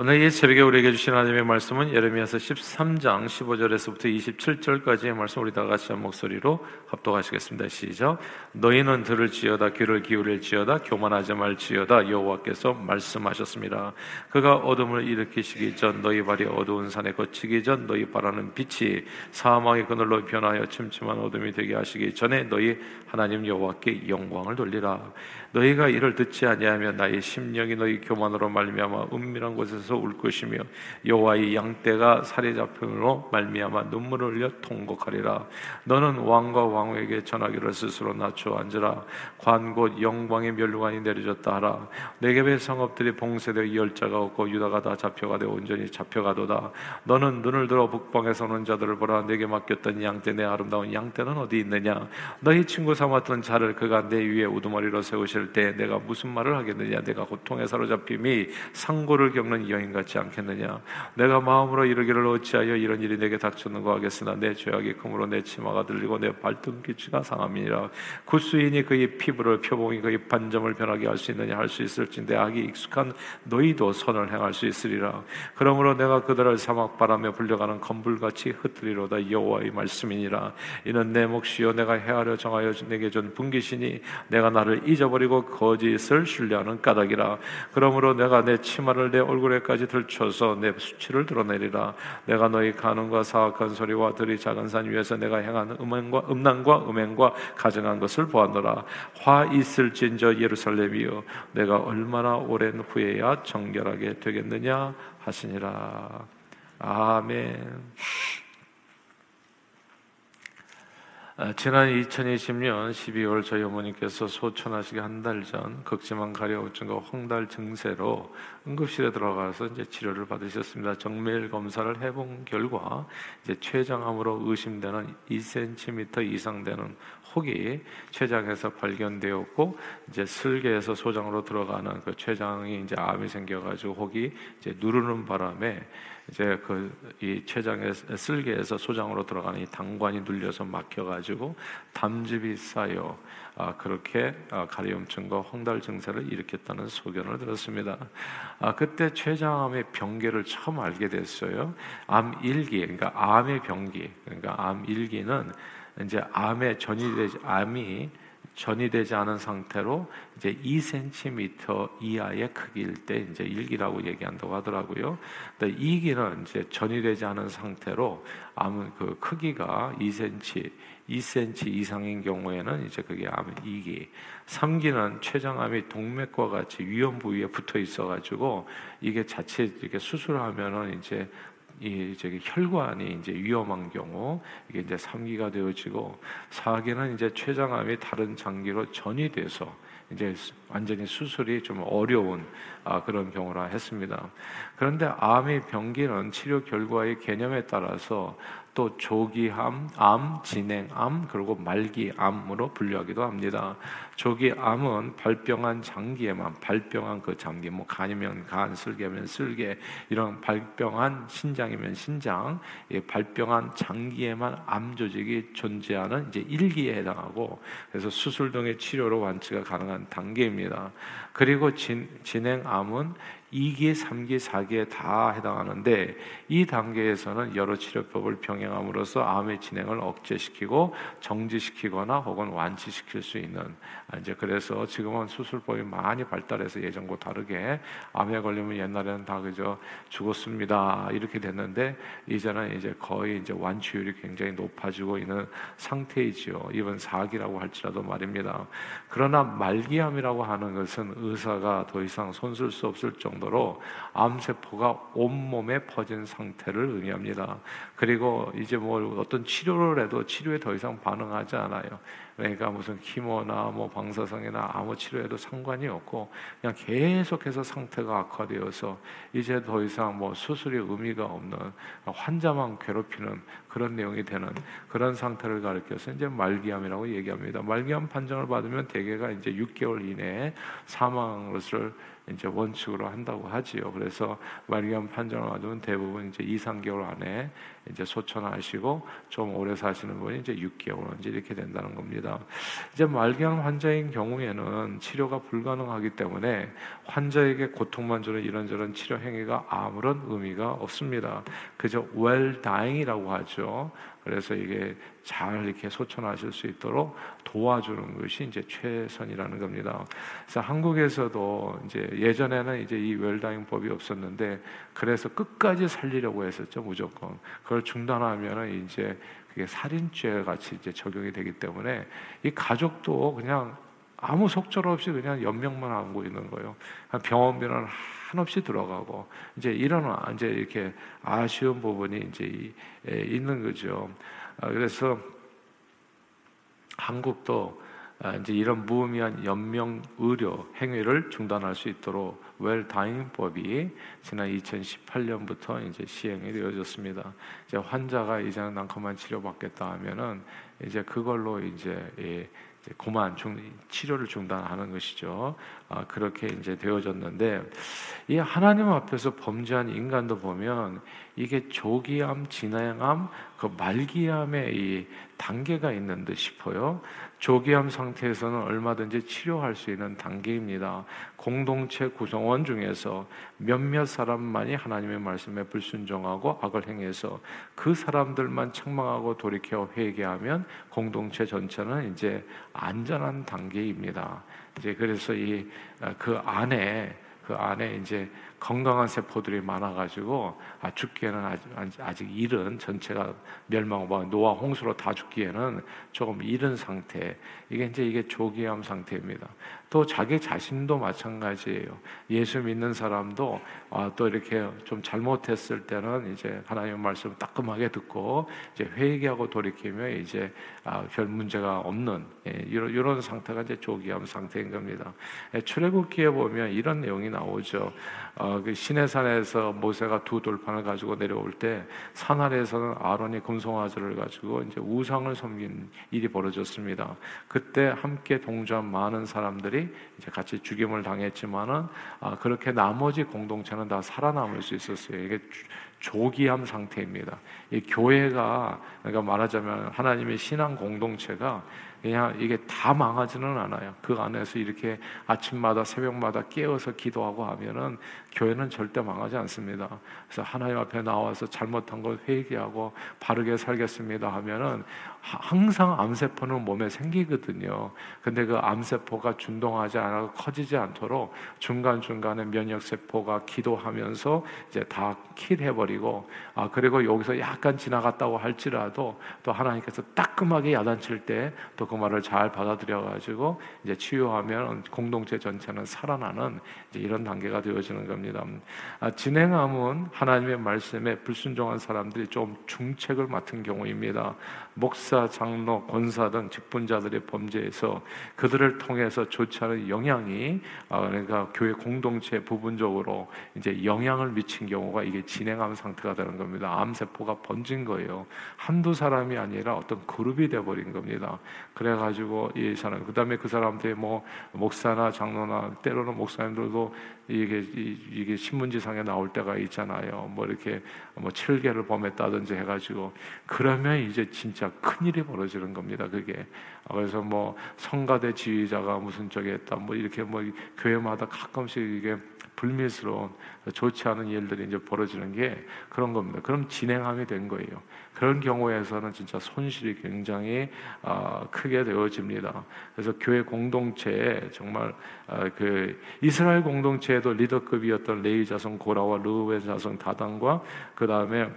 오늘 이 새벽에 우리에게 주신 하나님의 말씀은 예레미야서 13장 15절에서부터 27절까지의 말씀 우리 다 같이 한 목소리로 합독하시겠습니다. 시작. 너희는 들을지어다 귀를 기울일지어다 교만하지 말지어다 여호와께서 말씀하셨습니다. 그가 어둠을 일으키시기 전 너희 발이 어두운 산에 거치기 전 너희 바라는 빛이 사망의 그늘로 변하여 침침한 어둠이 되게 하시기 전에 너희 하나님 여호와께 영광을 돌리라. 너희가 이를 듣지 아니하면 나의 심령이 너희 교만으로 말미암아 은밀한 곳에서 울 것이며 여호와의 양떼가 살해 잡힘으로 말미암아 눈물을 흘려 통곡하리라. 너는 왕과 왕에게 전하기를 스스로 낮춰 앉으라. 관곧 영광의 멸류관이 내려졌다 하라. 내게의 성읍들이 봉쇄되어 열자가 없고 유다가 다 잡혀가되 온전히 잡혀가도다. 너는 눈을 들어 북방에서 오는 자들을 보라. 내게 맡겼던 양떼 내 아름다운 양떼는 어디 있느냐? 너희 친구 삼았던 자를 그가 내 위에 우두머리로 세우시 있을 때 내가 무슨 말을 하겠느냐? 내가 고통에 사로잡힘이 상고를 겪는 여인 같지 않겠느냐? 내가 마음으로 이르기를 어찌하여 이런 일이 내게 닥쳤는가 하겠으나 내 죄악이 크므로 내 치마가 들리고 내 발등기치가 상함이니라. 구수인이 그의 피부를 표봉이 그의 반점을 변하게 할 수 있느냐 할 수 있을지 내 악이 익숙한 너희도 선을 행할 수 있으리라. 그러므로 내가 그들을 사막 바람에 불려가는 건불같이 흩트리로다 여호와의 말씀이니라. 이는 내 몫이요 내가 헤아려 정하여 내게 준 분기시니 내가 나를 잊어버리고 그리고 거짓을 신뢰하는 까닭이라. 그러므로 내가 내 치마를 내 얼굴에까지 들춰서 내 수치를 드러내리라. 내가 너희 가는과 사악한 소리와 들이 작은 산 위에서 내가 행한 음행과 음란과 음행과 가정한 것을 보았노라. 화 있을진저 예루살렘이여 내가 얼마나 오랜 후에야 정결하게 되겠느냐 하시니라. 아멘. 아, 지난 2020년 12월 저희 어머니께서 소천하시기 한 달 전 극심한 가려우증과 홍달 증세로 응급실에 들어가서 이제 치료를 받으셨습니다. 정밀 검사를 해본 결과 이제 췌장암으로 의심되는 2cm 이상 되는 혹이 췌장에서 발견되었고 이제 슬개에서 소장으로 들어가는 그 췌장이 이제 암이 생겨가지고 혹이 이제 누르는 바람에 이제 그 이 췌장의 쓸개에서 소장으로 들어가는 이 당관이 눌려서 막혀가지고 담즙이 쌓여 아, 그렇게 아, 가려움증과 홍달 증세를 일으켰다는 소견을 들었습니다. 아, 그때 췌장암의 병계를 처음 알게 됐어요. 암 일기, 그러니까 암의 병기, 그러니까 암 일기는 이제 암에 전이되지 암이 전이되지 않은 상태로 이제 2cm 이하의 크기일 때 이제 일기라고 얘기한다고 하더라고요. 근데 이 기는 이제 전이되지 않은 상태로 암은 그 크기가 2cm, 2cm 이상인 경우에는 이제 그게 암 2기. 3기는 췌장암이 동맥과 같이 위험 부위에 붙어 있어가지고 이게 자체 이렇게 수술하면은 이제 이 저기 혈관이 이제 위험한 경우 이게 이제 3기가 되어지고 4기는 이제 췌장암이 다른 장기로 전이 돼서 이제 완전히 수술이 좀 어려운 아, 그런 경우라 했습니다. 그런데 암의 병기는 치료 결과의 개념에 따라서 또 조기암, 암, 진행암, 그리고 말기암으로 분류하기도 합니다. 조기암은 발병한 장기에만 발병한 그 장기, 뭐 간이면 간, 슬개면 슬개 이런 발병한 신장이면 신장, 발병한 장기에만 암 조직이 존재하는 이제 일기에 해당하고 그래서 수술 등의 치료로 완치가 가능한 단계입니다. 그리고 진, 진행암은 2기, 3기, 4기에 다 해당하는데 이 단계에서는 여러 치료법을 병행함으로써 암의 진행을 억제시키고 정지시키거나 혹은 완치시킬 수 있는 이제 그래서 지금은 수술법이 많이 발달해서 예전과 다르게 암에 걸리면 옛날에는 다 그저 죽었습니다 이렇게 됐는데 이제는 이제 거의 이제 완치율이 굉장히 높아지고 있는 상태이지요. 이번 4기라고 할지라도 말입니다. 그러나 말기암이라고 하는 것은 의사가 더 이상 손쓸 수 없을 정도로 암세포가 온몸에 퍼진 상태를 의미합니다. 그리고 이제 뭐 어떤 치료를 해도 치료에 더 이상 반응하지 않아요. 그러니까 무슨 키모나 뭐 방사성이나 아무 치료에도 상관이 없고 그냥 계속해서 상태가 악화되어서 이제 더 이상 뭐 수술이 의미가 없는 환자만 괴롭히는 그런 내용이 되는 그런 상태를 가리켜서 이제 말기암이라고 얘기합니다. 말기암 판정을 받으면 대개가 이제 6개월 이내에 사망을 이제 원칙으로 한다고 하지요. 그래서 말기암 판정을 받으면 대부분 이제 2, 3개월 안에 이제 소천하시고 좀 오래 사시는 분이 이제 6개월 이제 이렇게 된다는 겁니다. 이제 말기암 환자인 경우에는 치료가 불가능하기 때문에 환자에게 고통만 주는 이런저런 치료 행위가 아무런 의미가 없습니다. 그저 well dying이라고 하죠. 그래서 이게 잘 이렇게 소천하실 수 있도록 도와주는 것이 이제 최선이라는 겁니다. 그래서 한국에서도 이제 예전에는 이제 이 웰다잉법이 없었는데 그래서 끝까지 살리려고 했었죠 무조건 그걸 중단하면은 이제 그게 살인죄 같이 이제 적용이 되기 때문에 이 가족도 그냥 아무 속절 없이 그냥 연명만 하고 있는 거예요. 병원비는 한없이 들어가고 이제 이런 이제 이렇게 아쉬운 부분이 이제 있는 거죠. 아, 그래서 한국도 아, 이제 이런 무의미한 연명 의료 행위를 중단할 수 있도록 웰다잉법이 지난 2018년부터 이제 시행이 되어졌습니다. 이제 환자가 이제는 난커만 치료받겠다 하면은 이제 그걸로 이제 중, 치료를 중단하는 것이죠. 아, 그렇게 이제 되어졌는데 이 하나님 앞에서 범죄한 인간도 보면 이게 조기암, 진행암, 그 말기암의 이 단계가 있는 듯 싶어요. 조기암 상태에서는 얼마든지 치료할 수 있는 단계입니다. 공동체 구성원 중에서 몇몇 사람만이 하나님의 말씀에 불순종하고 악을 행해서 그 사람들만 책망하고 돌이켜 회개하면 공동체 전체는 이제 안전한 단계입니다. 이제 그래서 이 그 안에 그 안에 이제 건강한 세포들이 많아가지고 아, 죽기에는 아직, 아직 이른 전체가 멸망과 노아 홍수로 다 죽기에는 조금 이른 상태. 이게 이제 이게 조기암 상태입니다. 또 자기 자신도 마찬가지예요. 예수 믿는 사람도 아, 또 이렇게 좀 잘못했을 때는 이제 하나님의 말씀 따끔하게 듣고 이제 회개하고 돌이키면 이제 아, 별 문제가 없는 예, 이런, 이런 상태가 이제 조기암 상태인 겁니다. 예, 출애굽기에 보면 이런 내용이 나오죠. 어, 그 시내산에서 모세가 두 돌판을 가지고 내려올 때 산 아래에서는 아론이 금송아지를 가지고 이제 우상을 섬긴 일이 벌어졌습니다. 그때 함께 동조한 많은 사람들이 이제 같이 죽임을 당했지만은 아, 그렇게 나머지 공동체는 다 살아남을 수 있었어요. 이게 조기함 상태입니다. 이 교회가 그러니까 말하자면 하나님의 신앙 공동체가 그냥 이게 다 망하지는 않아요. 그 안에서 이렇게 아침마다 새벽마다 깨어서 기도하고 하면은 교회는 절대 망하지 않습니다. 그래서 하나님 앞에 나와서 잘못한 걸 회개하고 바르게 살겠습니다 하면은 항상 암세포는 몸에 생기거든요. 근데 그 암세포가 준동하지 않아 커지지 않도록 중간중간에 면역세포가 기도하면서 이제 다 킬해버리고, 아, 그리고 여기서 약간 지나갔다고 할지라도 또 하나님께서 따끔하게 야단칠 때 또 그 말을 잘 받아들여가지고 이제 치유하면 공동체 전체는 살아나는 이런 단계가 되어지는 겁니다. 아, 진행함은 하나님의 말씀에 불순종한 사람들이 좀 중책을 맡은 경우입니다. 목사, 장로, 권사 등 직분자들의 범죄에서 그들을 통해서 좋지 않은 영향이 아, 그러니까 교회 공동체 부분적으로 이제 영향을 미친 경우가 이게 진행암 상태가 되는 겁니다. 암 세포가 번진 거예요. 한두 사람이 아니라 어떤 그룹이 돼 버린 겁니다. 그래가지고 이 사람 그다음에 그 사람들이 뭐 목사나 장로나 때로는 목사님들도 이게 이게 신문지상에 나올 때가 있잖아요. 뭐 이렇게 뭐 칠개를 범했다든지 해가지고 그러면 이제 진짜 큰 일이 벌어지는 겁니다. 그게 그래서 뭐 성가대 지휘자가 무슨 쪽에 했다 뭐 이렇게 뭐 교회마다 가끔씩 이게 불미스러운 좋지 않은 일들이 이제 벌어지는 게 그런 겁니다. 그럼 진행함이 된 거예요. 그런 경우에서는 진짜 손실이 굉장히 어, 크게 되어집니다. 그래서 교회 공동체에 정말 어, 그 이스라엘 공동체에도 리더급이었던 레이 자손 고라와 르우벤 자손 다단과 그 다음에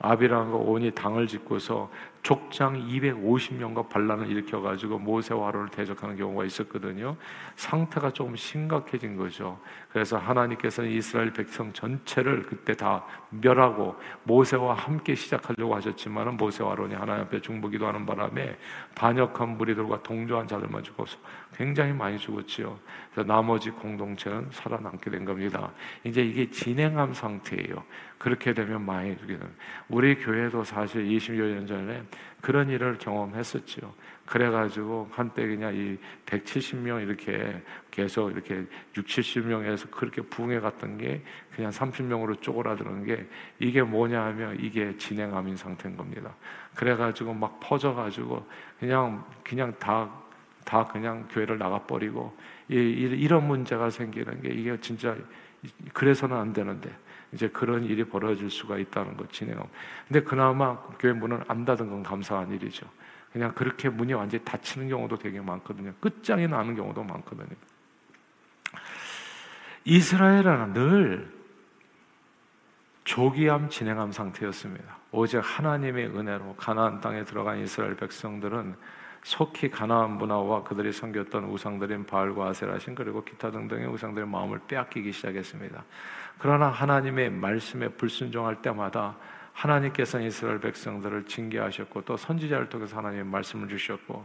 아비랑과 온이 당을 짓고서 족장 250명과 반란을 일으켜 가지고 모세와 아론을 대적하는 경우가 있었거든요. 상태가 조금 심각해진 거죠. 그래서 하나님께서는 이스라엘 백성 전체를 그때 다 멸하고 모세와 함께 시작하려고 하셨지만 모세와 아론이 하나님 앞에 중보기도 하는 바람에 반역한 무리들과 동조한 자들만 죽어서 굉장히 많이 죽었지요. 그래서 나머지 공동체는 살아남게 된 겁니다. 이제 이게 진행한 상태예요. 그렇게 되면 많이 됩니다. 우리 교회도 사실 20여 년 전에 그런 일을 경험했었죠. 그래가지고 한때 그냥 이 170명 이렇게 계속 이렇게 6, 70명에서 그렇게 부흥해 갔던 게 그냥 30명으로 쪼그라드는 게 이게 뭐냐 하면 이게 진행암인 상태인 겁니다. 그래가지고 막 퍼져가지고 그냥 그냥 다 다 그냥 교회를 나가버리고 이, 이런 문제가 생기는 게 이게 진짜 그래서는 안 되는데 이제 그런 일이 벌어질 수가 있다는 것 진행함. 근데 그나마 교회 문을 안 닫은 건 감사한 일이죠. 그냥 그렇게 문이 완전히 닫히는 경우도 되게 많거든요. 끝장이 나는 경우도 많거든요. 이스라엘은 늘 조기암 진행함 상태였습니다. 오직 하나님의 은혜로 가나안 땅에 들어간 이스라엘 백성들은 속히 가나안 문화와 그들이 섬겼던 우상들인 바알과 아세라신 그리고 기타 등등의 우상들의 마음을 빼앗기기 시작했습니다. 그러나 하나님의 말씀에 불순종할 때마다 하나님께서는 이스라엘 백성들을 징계하셨고 또 선지자를 통해서 하나님의 말씀을 주셨고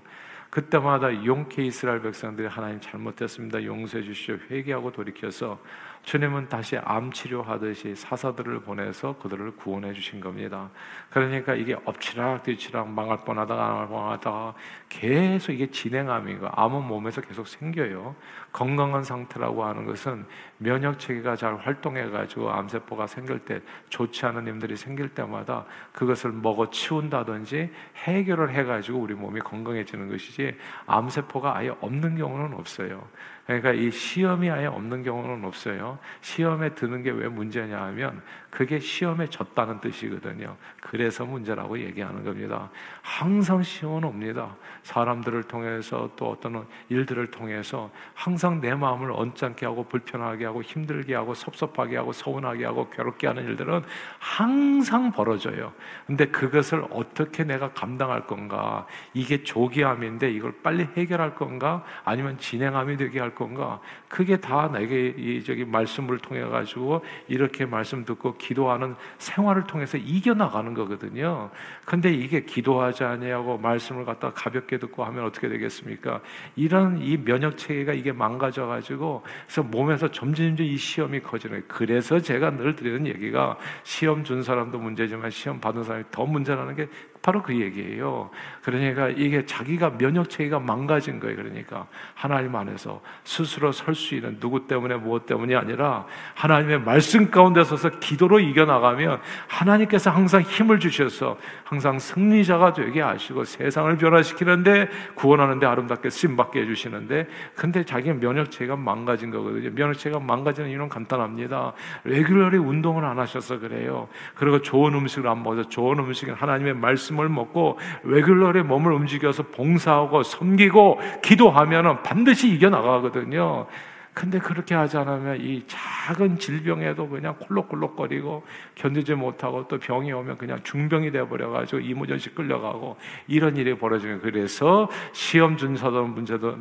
그때마다 용케 이스라엘 백성들이 하나님 잘못했습니다. 용서해 주시오. 회개하고 돌이켜서 주님은 다시 암 치료하듯이 사사들을 보내서 그들을 구원해 주신 겁니다. 그러니까 이게 엎치락 뒤치락 망할 뻔하다가 망할 뻔하다가 계속 이게 진행암이고 암은 몸에서 계속 생겨요. 건강한 상태라고 하는 것은 면역 체계가 잘 활동해 가지고 암세포가 생길 때 좋지 않은 일들이 생길 때마다 그것을 먹어 치운다든지 해결을 해 가지고 우리 몸이 건강해지는 것이지 암세포가 아예 없는 경우는 없어요. 그러니까 이 시험이 아예 없는 경우는 없어요. 시험에 드는 게 왜 문제냐 하면 그게 시험에 졌다는 뜻이거든요. 그래서 문제라고 얘기하는 겁니다. 항상 시험은 옵니다. 사람들을 통해서 또 어떤 일들을 통해서 항상 내 마음을 언짢게 하고 불편하게 하고 힘들게 하고 섭섭하게 하고 서운하게 하고 괴롭게 하는 일들은 항상 벌어져요. 근데 그것을 어떻게 내가 감당할 건가? 이게 조기암인데 이걸 빨리 해결할 건가? 아니면 진행암이 되게 할 건가? 그게 다 내게 이 저기 말씀을 통해 가지고 이렇게 말씀 듣고 기도하는 생활을 통해서 이겨 나가는 거거든요. 근데 이게 기도하지 아니하고 말씀을 갖다 가볍게 듣고 하면 어떻게 되겠습니까? 이런 이 면역 체계가 이게 망가져 가지고 그래서 몸에서 점점점 이 시험이 커지는 그래서 제가 늘 드리는 얘기가 시험 준 사람도 문제지만 시험 받은 사람이 더 문제라는 게 바로 그 얘기예요. 그러니까 이게 자기가 면역 체계가 망가진 거예요. 그러니까 하나님 안에서 스스로 설 수 있는 누구 때문에 무엇 때문이 아니라 하나님의 말씀 가운데 서서 기도로 이겨 나가면 하나님께서 항상 힘을 주셔서 항상 승리자가 되게 하시고 세상을 변화시키는데 구원하는데 아름답게 쓰임 받게 해 주시는데 근데 자기 면역 체계가 망가진 거거든요. 면역 체계가 망가지는 이유는 간단합니다. 레귤러리 운동을 안 하셔서 그래요. 그리고 좋은 음식을 안 먹어서 좋은 음식은 하나님의 말씀 말씀을 먹고 레귤러리 몸을 움직여서 봉사하고 섬기고 기도하면은 반드시 이겨 나가거든요. 근데 그렇게 하지 않으면 이 작은 질병에도 그냥 콜록콜록거리고 견디지 못하고 또 병이 오면 그냥 중병이 되어버려가지고 이무전식 끌려가고 이런 일이 벌어지면 그래서 시험 준사도 문제도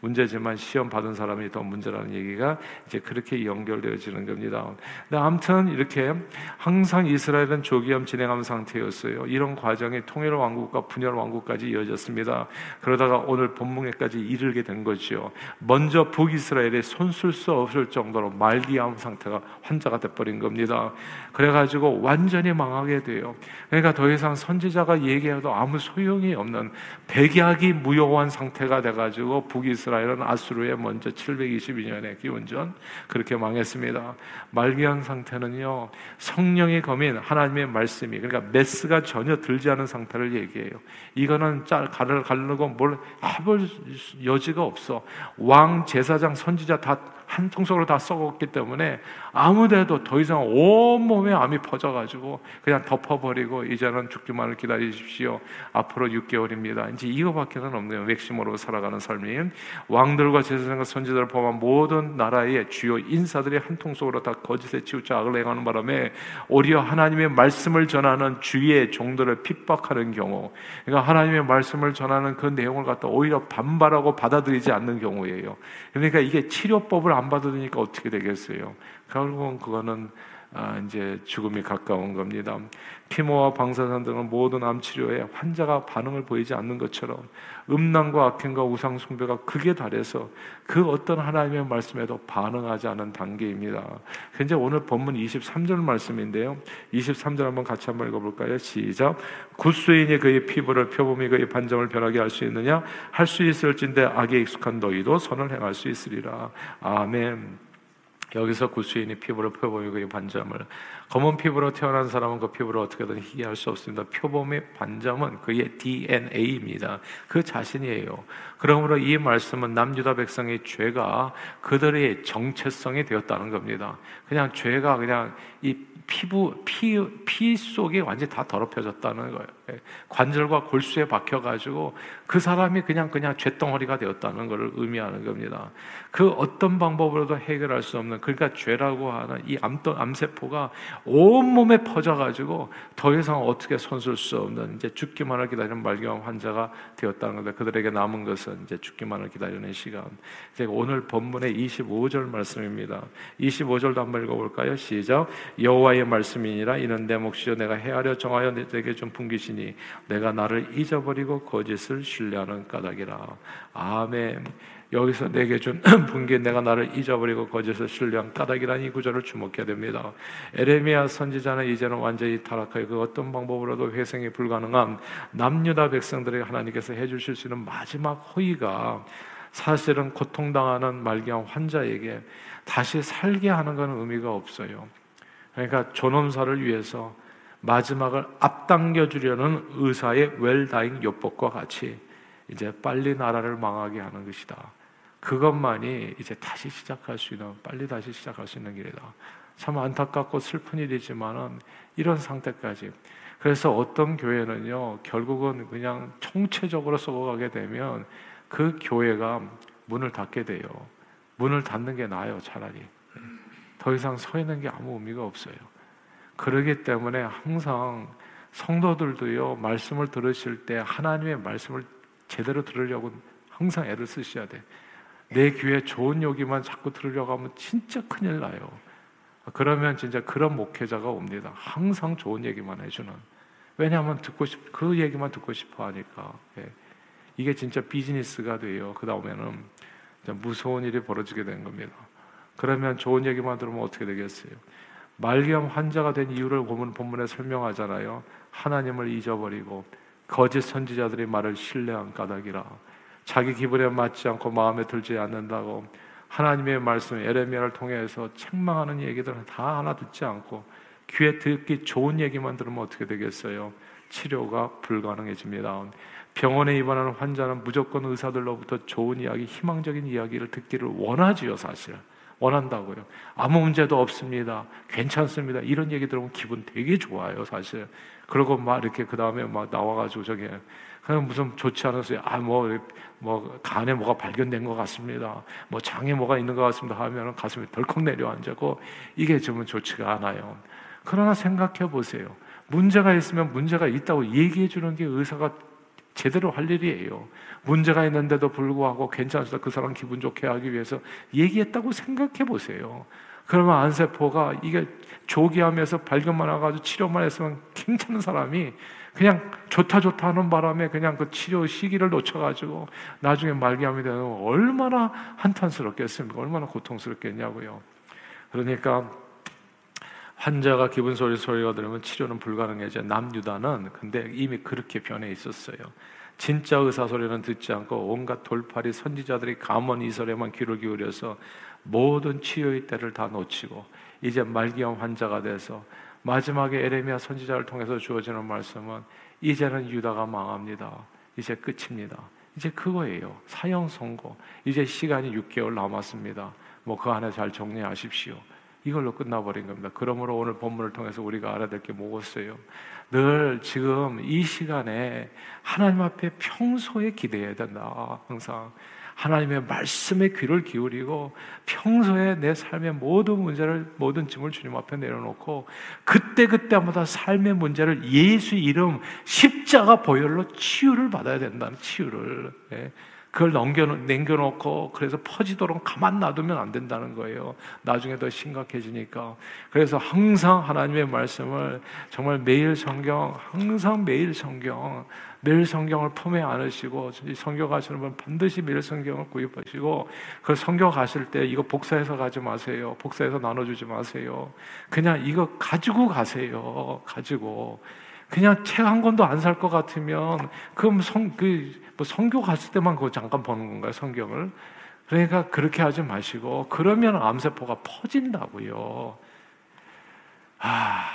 문제지만 시험 받은 사람이 더 문제라는 얘기가 이제 그렇게 연결되어지는 겁니다. 근데 아무튼 이렇게 항상 이스라엘은 조기암 진행하는 상태였어요. 이런 과정이 통일 왕국과 분열 왕국까지 이어졌습니다. 그러다가 오늘 본문에까지 이르게 된 거죠. 먼저 북이스라엘의 손쓸 수 없을 정도로 말기암 상태가 환자가 돼버린 겁니다. 그래가지고 완전히 망하게 돼요. 그러니까 더 이상 선지자가 얘기해도 아무 소용이 없는 백약이 무효한 상태가 돼가지고 북이스라엘은 아수르에 먼저 722년에 기원전 그렇게 망했습니다. 말기암 상태는요 성령이 거민 하나님의 말씀이 그러니까 메스가 전혀 들지 않은 상태를 얘기해요. 이거는 짤 가를 가르고 뭘 해볼 여지가 없어. 왕 제사장 선지자 다 한 통속으로 다 썩었기 때문에 아무데도 더 이상 온몸에 암이 퍼져가지고 그냥 덮어버리고 이제는 죽기만을 기다리십시오. 앞으로 6개월입니다. 이제 이거밖에는 없네요. 맥심으로 살아가는 삶이 왕들과 제사장과 선지자를 포함한 모든 나라의 주요 인사들이 한 통속으로 다 거짓에 치우쳐 악을 행하는 바람에 오히려 하나님의 말씀을 전하는 주위의 종들을 핍박하는 경우 그러니까 하나님의 말씀을 전하는 그 내용을 갖다 오히려 반발하고 받아들이지 않는 경우예요. 그러니까 이게 치료법을 안 받으니까 어떻게 되겠어요? 결국은 그거는 아, 이제 죽음이 가까운 겁니다. 피모와 방사선 등은 모든 암 치료에 환자가 반응을 보이지 않는 것처럼 음란과 악행과 우상 숭배가 극에 달해서 그 어떤 하나님의 말씀에도 반응하지 않은 단계입니다. 현재 오늘 본문 23절 말씀인데요. 23절 한번 같이 한번 읽어볼까요? 시작. 굿수인이 그의 피부를 표범이 그의 반점을 변하게 할 수 있느냐? 할 수 있을진데 악에 익숙한 너희도 선을 행할 수 있으리라. 아멘. 여기서 구수인이 피부를 표범이 그의 반점을 검은 피부로 태어난 사람은 그 피부를 어떻게든 희귀할 수 없습니다. 표범의 반점은 그의 DNA입니다. 그 자신이에요. 그러므로 이 말씀은 남유다 백성의 죄가 그들의 정체성이 되었다는 겁니다. 그냥 죄가 그냥 이 피부 피, 피 속이 완전히 다 더럽혀졌다는 거예요. 예. 관절과 골수에 박혀 가지고 그 사람이 그냥 그냥 죄덩어리가 되었다는 것을 의미하는 겁니다. 그 어떤 방법으로도 해결할 수 없는 그러니까 죄라고 하는 이 암도 암세포가 온 몸에 퍼져가지고 더 이상 어떻게 손쓸 수 없는 이제 죽기만을 기다리는 말기암 환자가 되었다는 건데 그들에게 남은 것은 이제 죽기만을 기다리는 시간. 이제 오늘 본문의 25절 말씀입니다. 25절도 한번 읽어볼까요? 시작. 여호와의 말씀이니라 이는 내 몫이요 내가 헤아려 정하여 내게 좀 풍기시니 내가 나를 잊어버리고 거짓을 신뢰하는 까닭이라 아멘 여기서 내게 준 분기 내가 나를 잊어버리고 거짓을 신뢰한 까닭이라는 이 구절을 주목해야 됩니다. 에레미야 선지자는 이제는 완전히 타락하여 그 어떤 방법으로도 회생이 불가능한 남유다 백성들에게 하나님께서 해주실 수 있는 마지막 호의가 사실은 고통당하는 말기암 환자에게 다시 살게 하는 것은 의미가 없어요. 그러니까 존엄사를 위해서 마지막을 앞당겨 주려는 의사의 웰다잉 요법과 같이 이제 빨리 나라를 망하게 하는 것이다. 그것만이 이제 다시 시작할 수 있는 빨리 다시 시작할 수 있는 길이다. 참 안타깝고 슬픈 일이지만은 이런 상태까지 그래서 어떤 교회는요 결국은 그냥 총체적으로 썩어가게 되면 그 교회가 문을 닫게 돼요. 문을 닫는 게 나아요 차라리. 더 이상 서 있는 게 아무 의미가 없어요. 그러기 때문에 항상 성도들도요, 말씀을 들으실 때 하나님의 말씀을 제대로 들으려고 항상 애를 쓰셔야 돼. 내 귀에 좋은 욕이만 자꾸 들으려고 하면 진짜 큰일 나요. 그러면 진짜 그런 목회자가 옵니다. 항상 좋은 얘기만 해주는. 왜냐하면 듣고 싶, 그 얘기만 듣고 싶어 하니까. 예. 이게 진짜 비즈니스가 돼요. 그 다음에는 무서운 일이 벌어지게 된 겁니다. 그러면 좋은 얘기만 들으면 어떻게 되겠어요? 말기암 환자가 된 이유를 보면 본문에 설명하잖아요. 하나님을 잊어버리고 거짓 선지자들의 말을 신뢰한 까닭이라. 자기 기분에 맞지 않고 마음에 들지 않는다고 하나님의 말씀 에레미야를 통해서 책망하는 얘기들은 다 하나 듣지 않고 귀에 듣기 좋은 얘기만 들으면 어떻게 되겠어요? 치료가 불가능해집니다. 병원에 입원하는 환자는 무조건 의사들로부터 좋은 이야기, 희망적인 이야기를 듣기를 원하지요, 사실. 원한다고요. 아무 문제도 없습니다. 괜찮습니다. 이런 얘기 들으면 기분 되게 좋아요, 사실. 그리고 막 이렇게 그 다음에 막 나와가지고 저게 그냥 무슨 좋지 않았어요. 아, 뭐, 뭐, 간에 뭐가 발견된 것 같습니다. 뭐, 장에 뭐가 있는 것 같습니다. 하면은 가슴이 덜컥 내려앉고 이게 좀 좋지가 않아요. 그러나 생각해 보세요. 문제가 있으면 문제가 있다고 얘기해 주는 게 의사가 제대로 할 일이에요. 문제가 있는데도 불구하고 괜찮습니다. 그 사람 기분 좋게 하기 위해서 얘기했다고 생각해 보세요. 그러면 안세포가 이게 조기하면서 발견만 와가지고 치료만 했으면 괜찮은 사람이 그냥 좋다 좋다 하는 바람에 그냥 그 치료 시기를 놓쳐가지고 나중에 말기암이 되면 얼마나 한탄스럽겠습니까? 얼마나 고통스럽겠냐고요. 그러니까 환자가 기분 소리 소리가 들으면 치료는 불가능해져. 남유다는 근데 이미 그렇게 변해 있었어요. 진짜 의사 소리는 듣지 않고 온갖 돌팔이 선지자들이 감언 이설에만 귀를 기울여서 모든 치료의 때를 다 놓치고 이제 말기암 환자가 돼서 마지막에 에레미야 선지자를 통해서 주어지는 말씀은 이제는 유다가 망합니다. 이제 끝입니다. 이제 그거예요. 사형 선고. 이제 시간이 6개월 남았습니다. 뭐 그 안에 잘 정리하십시오. 이걸로 끝나버린 겁니다. 그러므로 오늘 본문을 통해서 우리가 알아야 될 게 뭐겠어요? 늘 지금 이 시간에 하나님 앞에 평소에 기대해야 된다. 항상. 하나님의 말씀에 귀를 기울이고 평소에 내 삶의 모든 문제를 모든 짐을 주님 앞에 내려놓고 그때 그때마다 삶의 문제를 예수 이름 십자가 보혈로 치유를 받아야 된다는 치유를 네. 그걸 넘겨, 남겨놓고 그래서 퍼지도록 가만 놔두면 안 된다는 거예요. 나중에 더 심각해지니까. 그래서 항상 하나님의 말씀을 정말 매일 성경, 항상 매일 성경, 매일 성경을 품에 안으시고 성경 가시는 분 반드시 매일 성경을 구입하시고 그 성경 가실 때 이거 복사해서 가지 마세요. 복사해서 나눠주지 마세요. 그냥 이거 가지고 가세요. 가지고 그냥 책 한 권도 안 살 것 같으면 그럼 성, 그, 뭐 성교 갔을 때만 그거 잠깐 보는 건가요? 성경을? 그러니까 그렇게 하지 마시고, 그러면 암세포가 퍼진다고요. 아,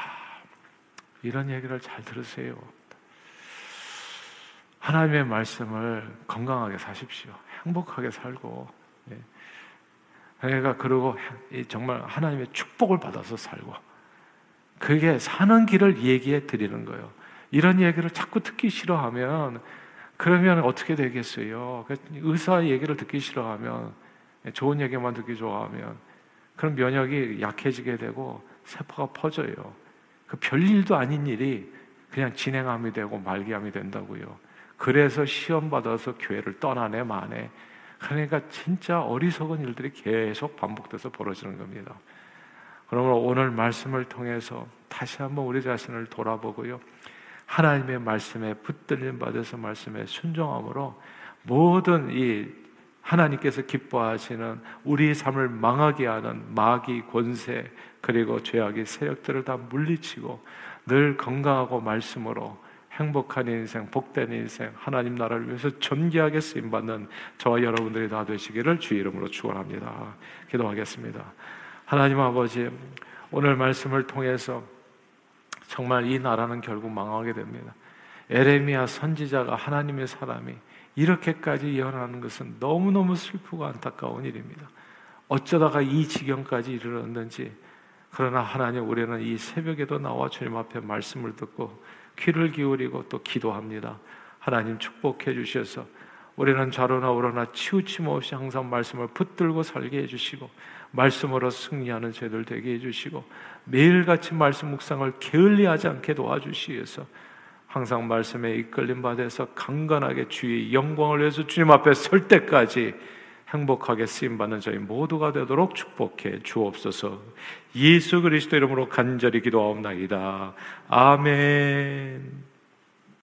이런 얘기를 잘 들으세요. 하나님의 말씀을 건강하게 사십시오. 행복하게 살고, 예. 그러니까 그리고 정말 하나님의 축복을 받아서 살고, 그게 사는 길을 얘기해 드리는 거예요. 이런 얘기를 자꾸 듣기 싫어하면 그러면 어떻게 되겠어요? 그 의사 얘기를 듣기 싫어하면 좋은 얘기만 듣기 좋아하면 그럼 면역이 약해지게 되고 세포가 퍼져요. 그 별일도 아닌 일이 그냥 진행함이 되고 말기암이 된다고요. 그래서 시험 받아서 교회를 떠나네 마네. 그러니까 진짜 어리석은 일들이 계속 반복돼서 벌어지는 겁니다. 그러므로 오늘 말씀을 통해서 다시 한번 우리 자신을 돌아보고요. 하나님의 말씀에 붙들림 받아서 말씀에 순종함으로 모든 이 하나님께서 기뻐하시는 우리 삶을 망하게 하는 마귀 권세 그리고 죄악의 세력들을 다 물리치고 늘 건강하고 말씀으로 행복한 인생, 복된 인생, 하나님 나라를 위해서 존귀하게 쓰임 받는 저와 여러분들이 다 되시기를 주 이름으로 축원합니다. 기도하겠습니다. 하나님 아버지, 오늘 말씀을 통해서 정말 이 나라는 결국 망하게 됩니다. 에레미야 선지자가 하나님의 사람이 이렇게까지 예언하는 것은 너무너무 슬프고 안타까운 일입니다. 어쩌다가 이 지경까지 이르렀는지 그러나 하나님 우리는 이 새벽에도 나와 주님 앞에 말씀을 듣고 귀를 기울이고 또 기도합니다. 하나님 축복해 주셔서 우리는 좌로나 우로나 치우침 없이 항상 말씀을 붙들고 살게 해주시고 말씀으로 승리하는 죄들 되게 해주시고 매일같이 말씀 묵상을 게을리하지 않게 도와주시어서 항상 말씀에 이끌림 받아서 강건하게 주의 영광을 위해서 주님 앞에 설 때까지 행복하게 쓰임 받는 저희 모두가 되도록 축복해 주옵소서. 예수 그리스도 이름으로 간절히 기도하옵나이다. 아멘.